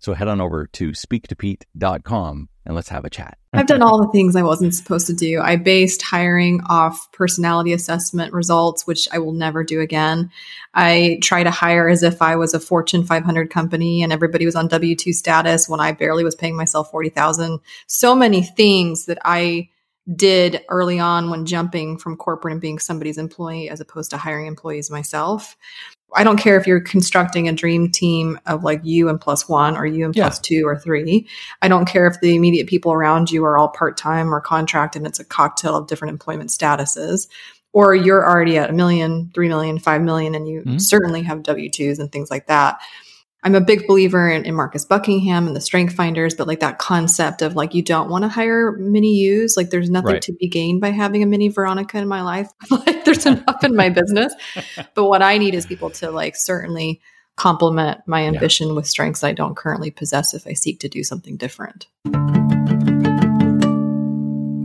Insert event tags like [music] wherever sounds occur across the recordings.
So head on over to speaktopete.com and let's have a chat. I've done all the things I wasn't supposed to do. I based hiring off personality assessment results, which I will never do again. I try to hire as if I was a Fortune 500 company and everybody was on W 2 status when I barely was paying myself 40,000. So many things that I did early on when jumping from corporate and being somebody's employee as opposed to hiring employees myself. I don't care if you're constructing a dream team of like you and plus one or you and yeah. plus two or three. I don't care if the immediate people around you are all part time or contract and it's a cocktail of different employment statuses. Or you're already at a million, three million, five million, and you mm-hmm. certainly have W 2s and things like that. I'm a big believer in, in, Marcus Buckingham and the strength finders, but like that concept of like, you don't want to hire mini yous. Like there's nothing right. to be gained by having a mini Veronica in my life. [laughs] like there's enough in my business. [laughs] But what I need is people to like certainly complement my ambition yeah. with strengths I don't currently possess if I seek to do something different.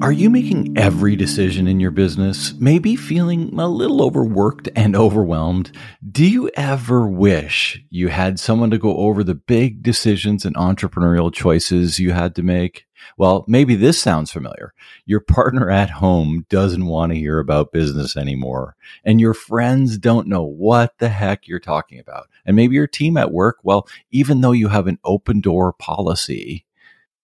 Are you making every decision in your business? Maybe feeling a little overworked and overwhelmed? Do you ever wish you had someone to go over the big decisions and entrepreneurial choices you had to make? Well, maybe this sounds familiar. Your partner at home doesn't want to hear about business anymore, and your friends don't know what the heck you're talking about. And maybe your team at work, well, even though you have an open door policy,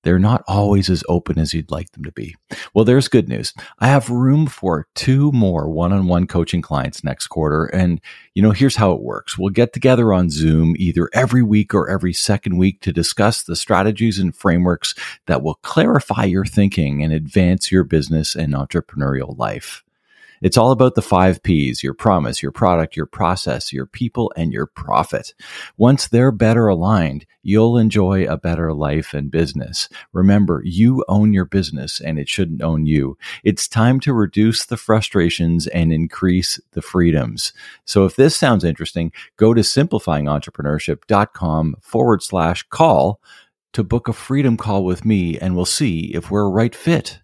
they're not always as open as you'd like them to be. Well, there's good news. I have room for two more one-on-one coaching clients next quarter. And, you know, here's how it works. We'll get together on Zoom either every week or every second week to discuss the strategies and frameworks that will clarify your thinking and advance your business and entrepreneurial life. It's all about the five P's your promise, your product, your process, your people, and your profit. Once they're better aligned, you'll enjoy a better life and business. Remember, you own your business and it shouldn't own you. It's time to reduce the frustrations and increase the freedoms. So if this sounds interesting, go to simplifyingentrepreneurship.com forward slash call to book a freedom call with me and we'll see if we're a right fit.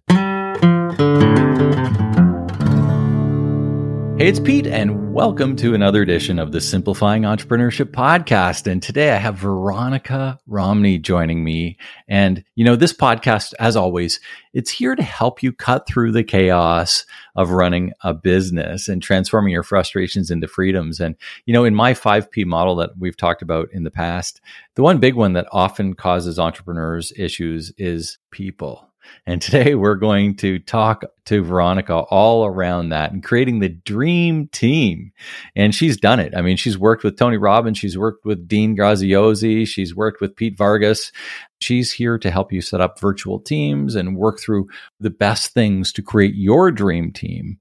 Hey, it's Pete, and welcome to another edition of the Simplifying Entrepreneurship Podcast. And today I have Veronica Romney joining me. And, you know, this podcast, as always, it's here to help you cut through the chaos of running a business and transforming your frustrations into freedoms. And, you know, in my 5P model that we've talked about in the past, the one big one that often causes entrepreneurs issues is people and today we're going to talk to Veronica all around that and creating the dream team. And she's done it. I mean, she's worked with Tony Robbins, she's worked with Dean Graziosi, she's worked with Pete Vargas. She's here to help you set up virtual teams and work through the best things to create your dream team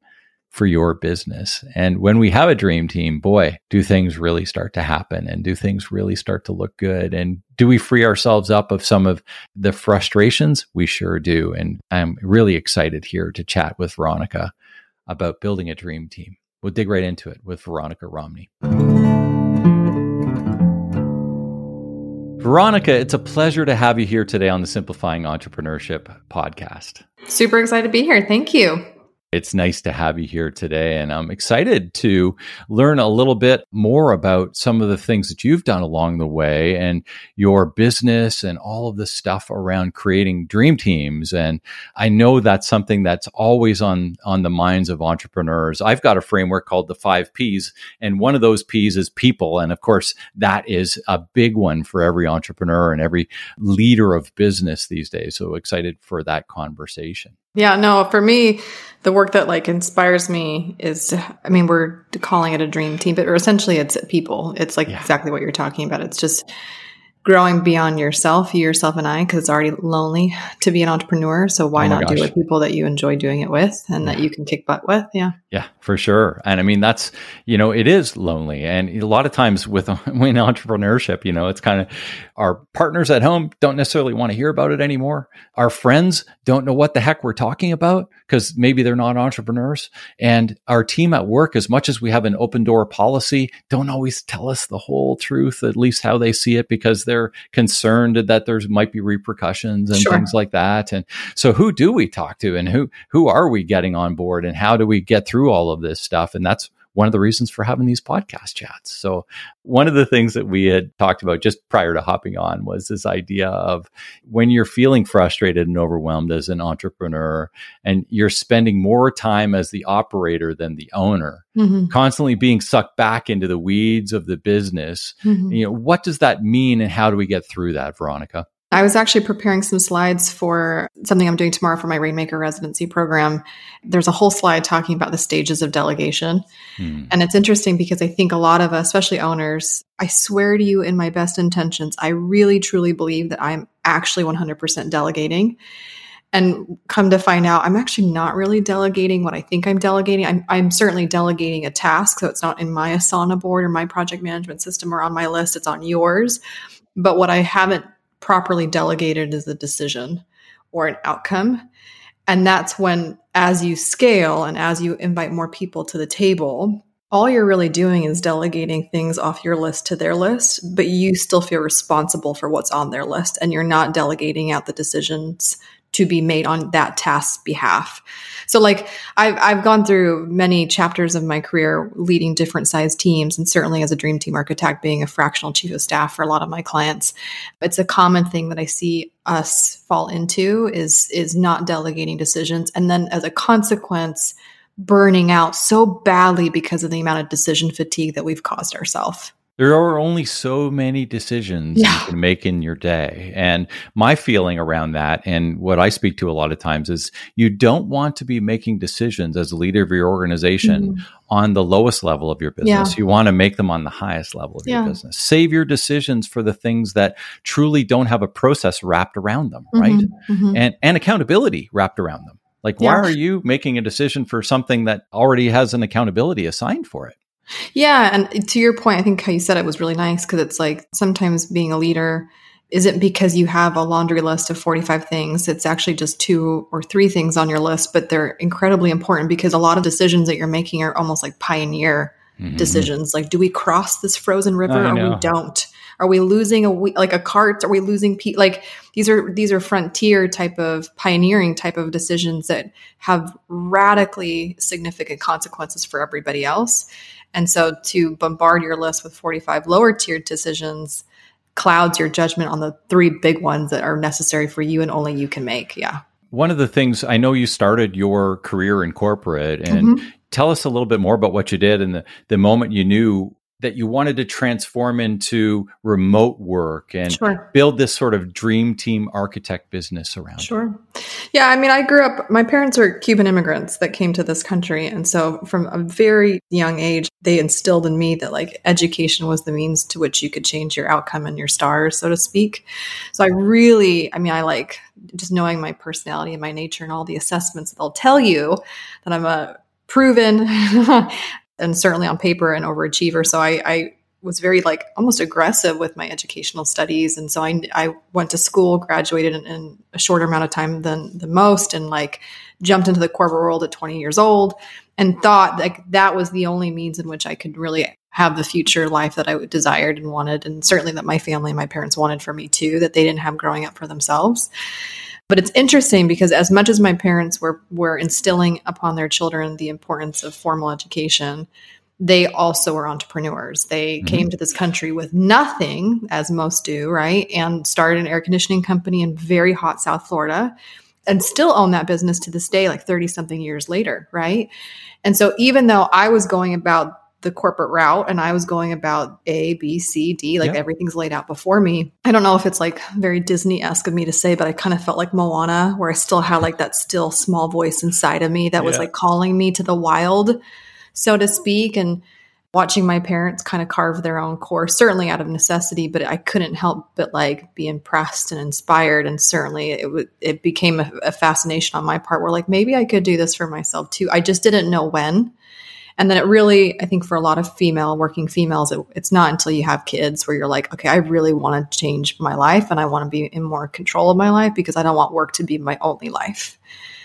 for your business. And when we have a dream team, boy, do things really start to happen and do things really start to look good. And do we free ourselves up of some of the frustrations? We sure do. And I'm really excited here to chat with Veronica about building a dream team. We'll dig right into it with Veronica Romney. Veronica, it's a pleasure to have you here today on the Simplifying Entrepreneurship podcast. Super excited to be here. Thank you. It's nice to have you here today. And I'm excited to learn a little bit more about some of the things that you've done along the way and your business and all of the stuff around creating dream teams. And I know that's something that's always on, on the minds of entrepreneurs. I've got a framework called the five P's, and one of those P's is people. And of course, that is a big one for every entrepreneur and every leader of business these days. So excited for that conversation. Yeah, no, for me, the work that like inspires me is, I mean, we're calling it a dream team, but essentially it's people. It's like yeah. exactly what you're talking about. It's just growing beyond yourself, you, yourself, and I, because it's already lonely to be an entrepreneur. So why oh not gosh. do it with people that you enjoy doing it with and yeah. that you can kick butt with? Yeah. Yeah, for sure. And I mean, that's, you know, it is lonely. And a lot of times with [laughs] when entrepreneurship, you know, it's kind of our partners at home don't necessarily want to hear about it anymore. Our friends don't know what the heck we're talking about because maybe they're not entrepreneurs. And our team at work, as much as we have an open door policy, don't always tell us the whole truth, at least how they see it, because they're concerned that there might be repercussions and sure. things like that. And so who do we talk to and who, who are we getting on board and how do we get through through all of this stuff. And that's one of the reasons for having these podcast chats. So, one of the things that we had talked about just prior to hopping on was this idea of when you're feeling frustrated and overwhelmed as an entrepreneur and you're spending more time as the operator than the owner, mm-hmm. constantly being sucked back into the weeds of the business, mm-hmm. you know, what does that mean and how do we get through that, Veronica? I was actually preparing some slides for something I'm doing tomorrow for my Rainmaker residency program. There's a whole slide talking about the stages of delegation. Hmm. And it's interesting because I think a lot of us, especially owners, I swear to you in my best intentions, I really truly believe that I'm actually 100% delegating. And come to find out, I'm actually not really delegating what I think I'm delegating. I'm, I'm certainly delegating a task. So it's not in my Asana board or my project management system or on my list, it's on yours. But what I haven't properly delegated as a decision or an outcome. And that's when, as you scale and as you invite more people to the table, all you're really doing is delegating things off your list to their list, but you still feel responsible for what's on their list and you're not delegating out the decisions to be made on that task's behalf. So like I've I've gone through many chapters of my career leading different sized teams and certainly as a dream team architect being a fractional chief of staff for a lot of my clients. It's a common thing that I see us fall into is is not delegating decisions and then as a consequence burning out so badly because of the amount of decision fatigue that we've caused ourselves. There are only so many decisions yeah. you can make in your day. And my feeling around that, and what I speak to a lot of times, is you don't want to be making decisions as a leader of your organization mm-hmm. on the lowest level of your business. Yeah. You want to make them on the highest level of yeah. your business. Save your decisions for the things that truly don't have a process wrapped around them, mm-hmm. right? Mm-hmm. And, and accountability wrapped around them. Like, why are you making a decision for something that already has an accountability assigned for it? Yeah. And to your point, I think how you said it was really nice because it's like sometimes being a leader isn't because you have a laundry list of 45 things. It's actually just two or three things on your list, but they're incredibly important because a lot of decisions that you're making are almost like pioneer mm-hmm. decisions. Like, do we cross this frozen river or we don't? Are we losing a like a cart? Are we losing pe- like these are these are frontier type of pioneering type of decisions that have radically significant consequences for everybody else. And so to bombard your list with 45 lower tiered decisions clouds your judgment on the three big ones that are necessary for you and only you can make. Yeah. One of the things I know you started your career in corporate and mm-hmm. tell us a little bit more about what you did and the, the moment you knew that you wanted to transform into remote work and sure. build this sort of dream team architect business around sure yeah i mean i grew up my parents are cuban immigrants that came to this country and so from a very young age they instilled in me that like education was the means to which you could change your outcome and your stars so to speak so i really i mean i like just knowing my personality and my nature and all the assessments they'll tell you that i'm a proven [laughs] and certainly on paper an overachiever. So I, I was very like almost aggressive with my educational studies. And so I, I went to school, graduated in, in, a shorter amount of time than the most and like jumped into the corporate world at 20 years old and thought like that was the only means in which I could really have the future life that I desired and wanted. And certainly that my family and my parents wanted for me too, that they didn't have growing up for themselves. But it's interesting because as much as my parents were were instilling upon their children the importance of formal education, they also were entrepreneurs. They mm-hmm. came to this country with nothing, as most do, right? And started an air conditioning company in very hot South Florida and still own that business to this day, like 30 something years later, right? And so even though I was going about the corporate route and I was going about A, B, C, D, like everything's laid out before me. I don't know if it's like very Disney esque of me to say, but I kind of felt like Moana, where I still had like that still small voice inside of me that was like calling me to the wild, so to speak. And watching my parents kind of carve their own course, certainly out of necessity, but I couldn't help but like be impressed and inspired. And certainly it w- it became a, a fascination on my part where like maybe I could do this for myself too. I just didn't know when. And then it really, I think for a lot of female working females, it, it's not until you have kids where you're like, okay, I really want to change my life and I want to be in more control of my life because I don't want work to be my only life.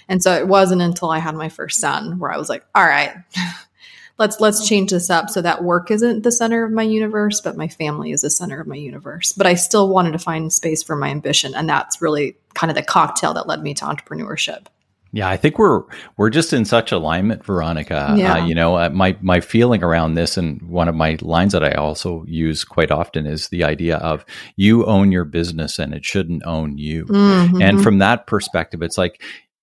And so it wasn't until I had my first son where I was like, all right, let's let's change this up so that work isn't the center of my universe but my family is the center of my universe but i still wanted to find space for my ambition and that's really kind of the cocktail that led me to entrepreneurship yeah, I think we're we're just in such alignment, Veronica. Uh, yeah. Uh, you know, uh, my my feeling around this, and one of my lines that I also use quite often is the idea of you own your business and it shouldn't own you. Mm-hmm. And from that perspective, it's like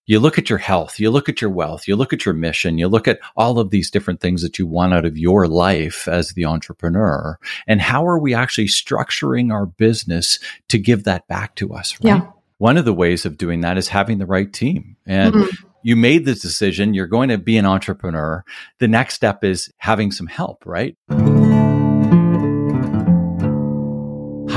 you look at your health, you look at your wealth, you look at your mission, you look at all of these different things that you want out of your life as the entrepreneur. And how are we actually structuring our business to give that back to us? Right? Yeah. One of the ways of doing that is having the right team. And mm-hmm. you made this decision, you're going to be an entrepreneur. The next step is having some help, right?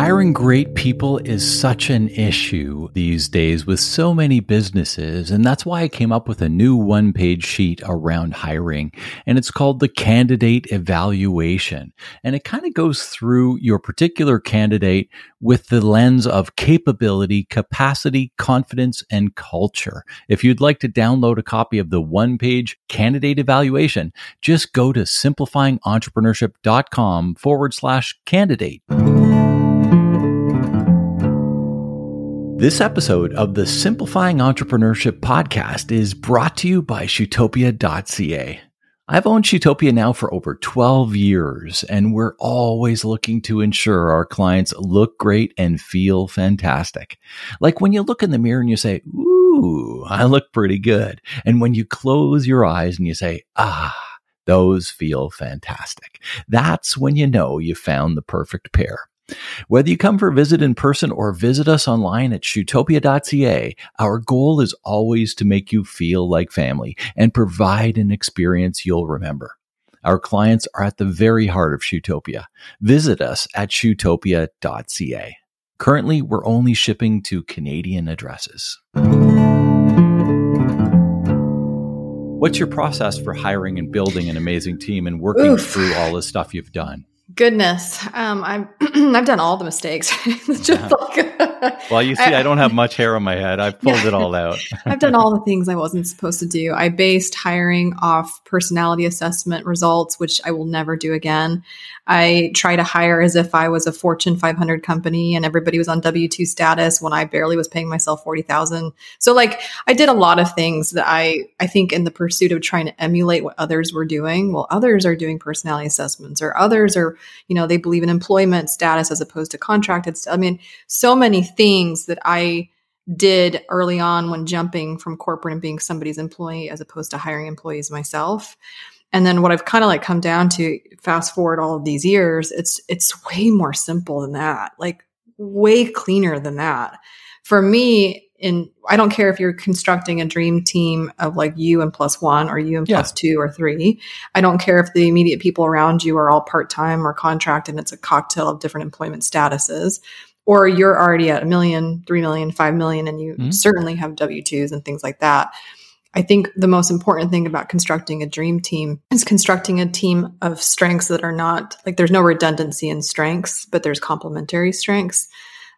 Hiring great people is such an issue these days with so many businesses. And that's why I came up with a new one page sheet around hiring. And it's called the candidate evaluation. And it kind of goes through your particular candidate with the lens of capability, capacity, confidence, and culture. If you'd like to download a copy of the one page candidate evaluation, just go to simplifyingentrepreneurship.com forward slash candidate. This episode of the Simplifying Entrepreneurship podcast is brought to you by Shootopia.ca. I've owned Shootopia now for over 12 years, and we're always looking to ensure our clients look great and feel fantastic. Like when you look in the mirror and you say, Ooh, I look pretty good. And when you close your eyes and you say, Ah, those feel fantastic. That's when you know you found the perfect pair. Whether you come for a visit in person or visit us online at shootopia.ca, our goal is always to make you feel like family and provide an experience you'll remember. Our clients are at the very heart of Shootopia. Visit us at shootopia.ca. Currently, we're only shipping to Canadian addresses. What's your process for hiring and building an amazing team and working Oof. through all the stuff you've done? Goodness, um, I've [clears throat] I've done all the mistakes. [laughs] just yeah. like, well, you see, I, I, don't have much hair on my head. I've pulled yeah. it all out. [laughs] I've done all the things I wasn't supposed to do. I based hiring off personality assessment results, which I will never do again. I try to hire as if I was a Fortune 500 company and everybody was on W two status when I barely was paying myself forty thousand. So, like, I did a lot of things that I I think in the pursuit of trying to emulate what others were doing. Well, others are doing personality assessments, or others are you know, they believe in employment status as opposed to contracted. I mean, so many things that I did early on when jumping from corporate and being somebody's employee as opposed to hiring employees myself. And then what I've kind of like come down to fast forward all of these years, it's it's way more simple than that. Like way cleaner than that. For me, in I don't care if you're constructing a dream team of like you and plus one or you and yeah. plus two or three. I don't care if the immediate people around you are all part time or contract and it's a cocktail of different employment statuses. Or you're already at a million, three million, five million, and you mm-hmm. certainly have W 2s and things like that. I think the most important thing about constructing a dream team is constructing a team of strengths that are not like there's no redundancy in strengths, but there's complementary strengths.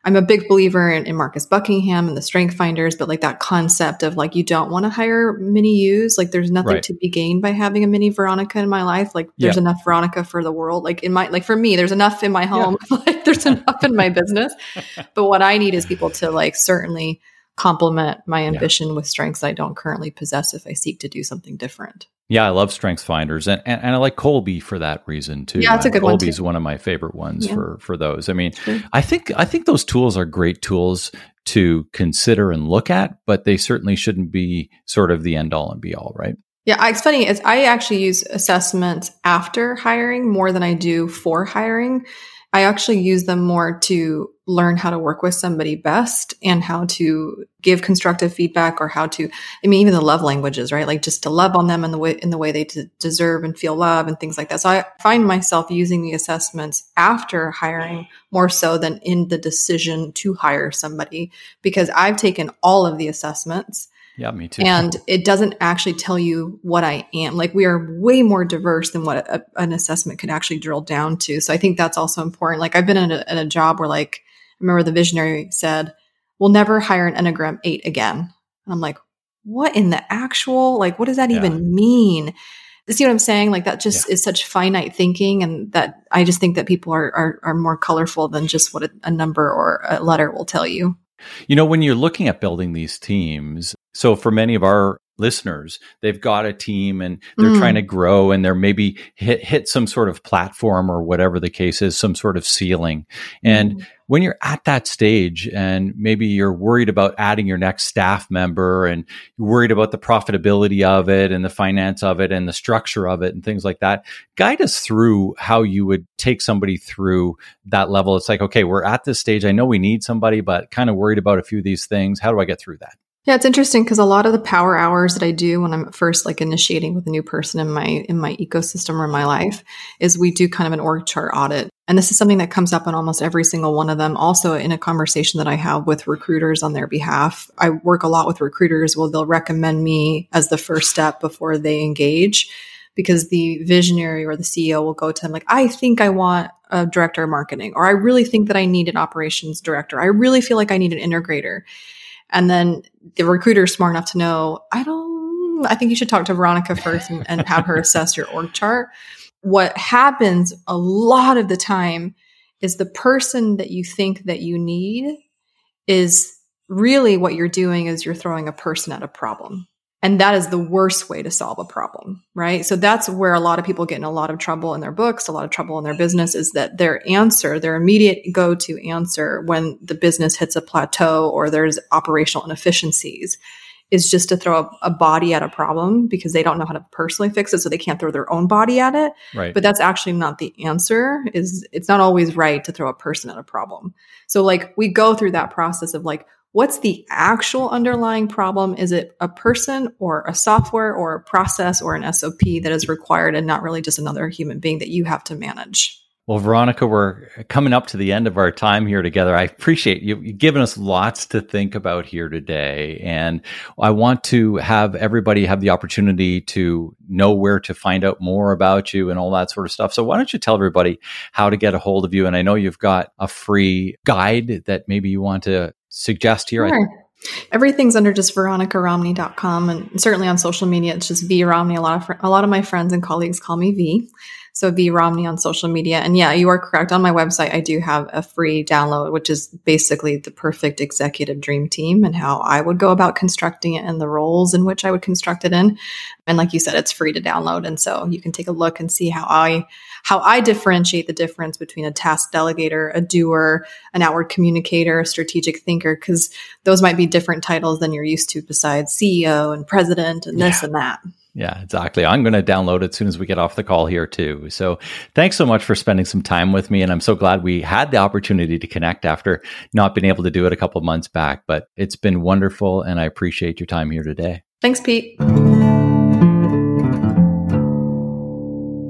I'm a big believer in, in, Marcus Buckingham and the strength finders, but like that concept of like, you don't want to hire mini yous. Like there's nothing right. to be gained by having a mini Veronica in my life. Like there's enough Veronica for the world. Like in my, like for me, there's enough in my home. Yeah. [laughs] like there's enough in my business. [laughs] But what I need is people to like certainly complement my ambition yeah. with strengths I don't currently possess if I seek to do something different. Yeah, I love Strengths Finders, and, and, and I like Kolbe for that reason too. Yeah, it's a good Kolbe's one. Kolbe's one of my favorite ones yeah. for for those. I mean, sure. I think I think those tools are great tools to consider and look at, but they certainly shouldn't be sort of the end all and be all, right? Yeah, it's funny. It's I actually use assessments after hiring more than I do for hiring I actually use them more to learn how to work with somebody best and how to give constructive feedback or how to i mean even the love languages right? Like just to love on them in the way in the way they deserve and feel love and things like that. So i find myself using the assessments after hiring more so than in the decision to hire somebody because i've taken all of the assessments yeah, me too. And it doesn't actually tell you what I am. Like we are way more diverse than what a, an assessment could actually drill down to. So I think that's also important. Like I've been in a, in a job where like, I remember the visionary said, we'll never hire an Enneagram eight again. And I'm like, what in the actual, like, what does that yeah. even mean? You see what I'm saying? Like that just yeah. is such finite thinking. And that I just think that people are, are, are more colorful than just what a, a number or a letter will tell you. You know, when you're looking at building these teams, so for many of our listeners, they've got a team and they're mm. trying to grow and they're maybe hit, hit some sort of platform or whatever the case is, some sort of ceiling. And mm. when you're at that stage and maybe you're worried about adding your next staff member and you're worried about the profitability of it and the finance of it and the structure of it and things like that, guide us through how you would take somebody through that level. It's like, okay, we're at this stage. I know we need somebody, but kind of worried about a few of these things. How do I get through that? Yeah, it's interesting because a lot of the power hours that I do when I'm first like initiating with a new person in my in my ecosystem or in my life is we do kind of an org chart audit. And this is something that comes up in almost every single one of them. Also in a conversation that I have with recruiters on their behalf. I work a lot with recruiters well they'll recommend me as the first step before they engage because the visionary or the CEO will go to them like, I think I want a director of marketing, or I really think that I need an operations director. I really feel like I need an integrator. And then the recruiter is smart enough to know, I don't, I think you should talk to Veronica first and, and have her assess your org chart. What happens a lot of the time is the person that you think that you need is really what you're doing is you're throwing a person at a problem. And that is the worst way to solve a problem, right? So that's where a lot of people get in a lot of trouble in their books, a lot of trouble in their business is that their answer, their immediate go to answer when the business hits a plateau or there's operational inefficiencies is just to throw a, a, body at a problem because they don't know how to personally fix it so they can't throw their own body at it. Right. But that's actually not the answer. Is it's not always right to throw a person at a problem. So like we go through that process of like what's the actual underlying problem? Is it a person or a software or a process or an SOP that is required and not really just another human being that you have to manage? Well, Veronica, we're coming up to the end of our time here together. I appreciate you giving us lots to think about here today. And I want to have everybody have the opportunity to know where to find out more about you and all that sort of stuff. So why don't you tell everybody how to get a hold of you? And I know you've got a free guide that maybe you want to suggest here? Sure. Everything's under just veronicaromney.com and certainly on social media it's just V Romney. A lot of fr- a lot of my friends and colleagues call me V. So V Romney on social media. And yeah, you are correct. On my website I do have a free download which is basically the perfect executive dream team and how I would go about constructing it and the roles in which I would construct it in. And like you said it's free to download and so you can take a look and see how I how I differentiate the difference between a task delegator, a doer, an outward communicator, a strategic thinker, because those might be different titles than you're used to besides CEO and president and this yeah. and that. Yeah, exactly. I'm going to download it as soon as we get off the call here, too. So thanks so much for spending some time with me. And I'm so glad we had the opportunity to connect after not being able to do it a couple months back. But it's been wonderful. And I appreciate your time here today. Thanks, Pete.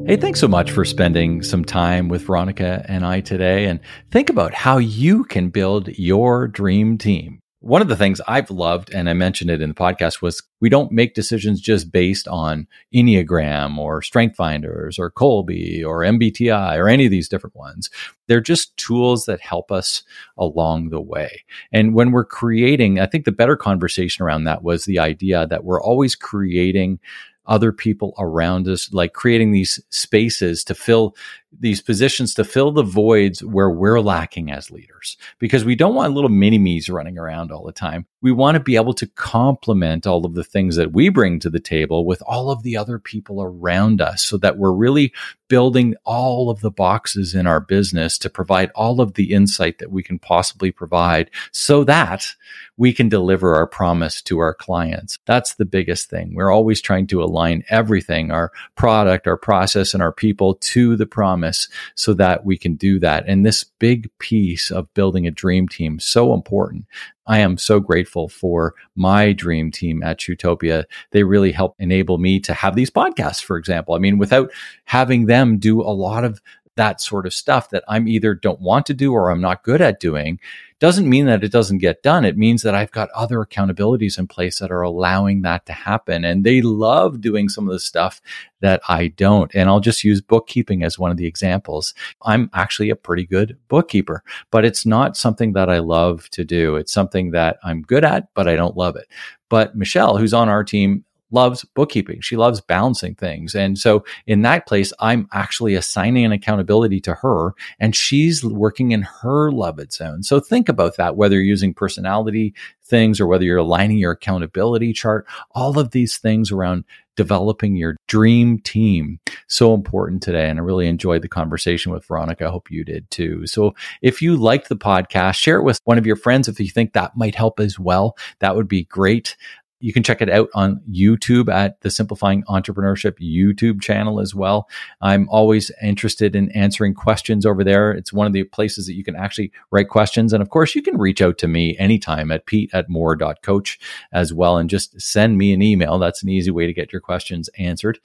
Hey, thanks so much for spending some time with Veronica and I today and think about how you can build your dream team. One of the things I've loved, and I mentioned it in the podcast, was we don't make decisions just based on Enneagram or Strength Finders or Kolbe or MBTI or any of these different ones. They're just tools that help us along the way. And when we're creating, I think the better conversation around that was the idea that we're always creating other people around us, like creating these spaces to fill these positions to fill the voids where we're lacking as leaders because we don't want little mini me's running around all the time. We want to be able to complement all of the things that we bring to the table with all of the other people around us so that we're really building all of the boxes in our business to provide all of the insight that we can possibly provide so that we can deliver our promise to our clients. That's the biggest thing. We're always trying to align everything, our product, our process, and our people to the promise promise so that we can do that. And this big piece of building a dream team, so important. I am so grateful for my dream team at Shootopia. They really help enable me to have these podcasts, for example. I mean, without having them do a lot of that sort of stuff that I'm either don't want to do or I'm not good at doing doesn't mean that it doesn't get done. It means that I've got other accountabilities in place that are allowing that to happen. And they love doing some of the stuff that I don't. And I'll just use bookkeeping as one of the examples. I'm actually a pretty good bookkeeper, but it's not something that I love to do. It's something that I'm good at, but I don't love it. But Michelle, who's on our team, loves bookkeeping. She loves balancing things. And so in that place, I'm actually assigning an accountability to her and she's working in her love it zone. So think about that, whether you're using personality things or whether you're aligning your accountability chart, all of these things around developing your dream team. So important today. And I really enjoyed the conversation with Veronica. I hope you did too. So if you liked the podcast, share it with one of your friends if you think that might help as well. That would be great. You can check it out on YouTube at the Simplifying Entrepreneurship YouTube channel as well. I'm always interested in answering questions over there. It's one of the places that you can actually write questions. And of course, you can reach out to me anytime at pete at mohr.coach as well and just send me an email. That's an easy way to get your questions answered.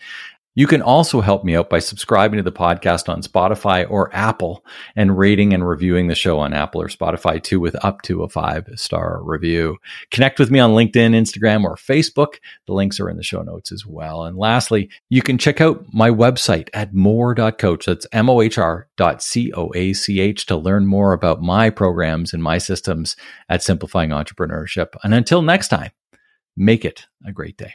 You can also help me out by subscribing to the podcast on Spotify or Apple and rating and reviewing the show on Apple or Spotify too with up to a five star review. Connect with me on LinkedIn, Instagram, or Facebook. The links are in the show notes as well. And lastly, you can check out my website at mohr.coach. That's M-O-H-R dot C-O-A-C-H to learn more about my programs and my systems at Simplifying Entrepreneurship. And until next time, make it a great day.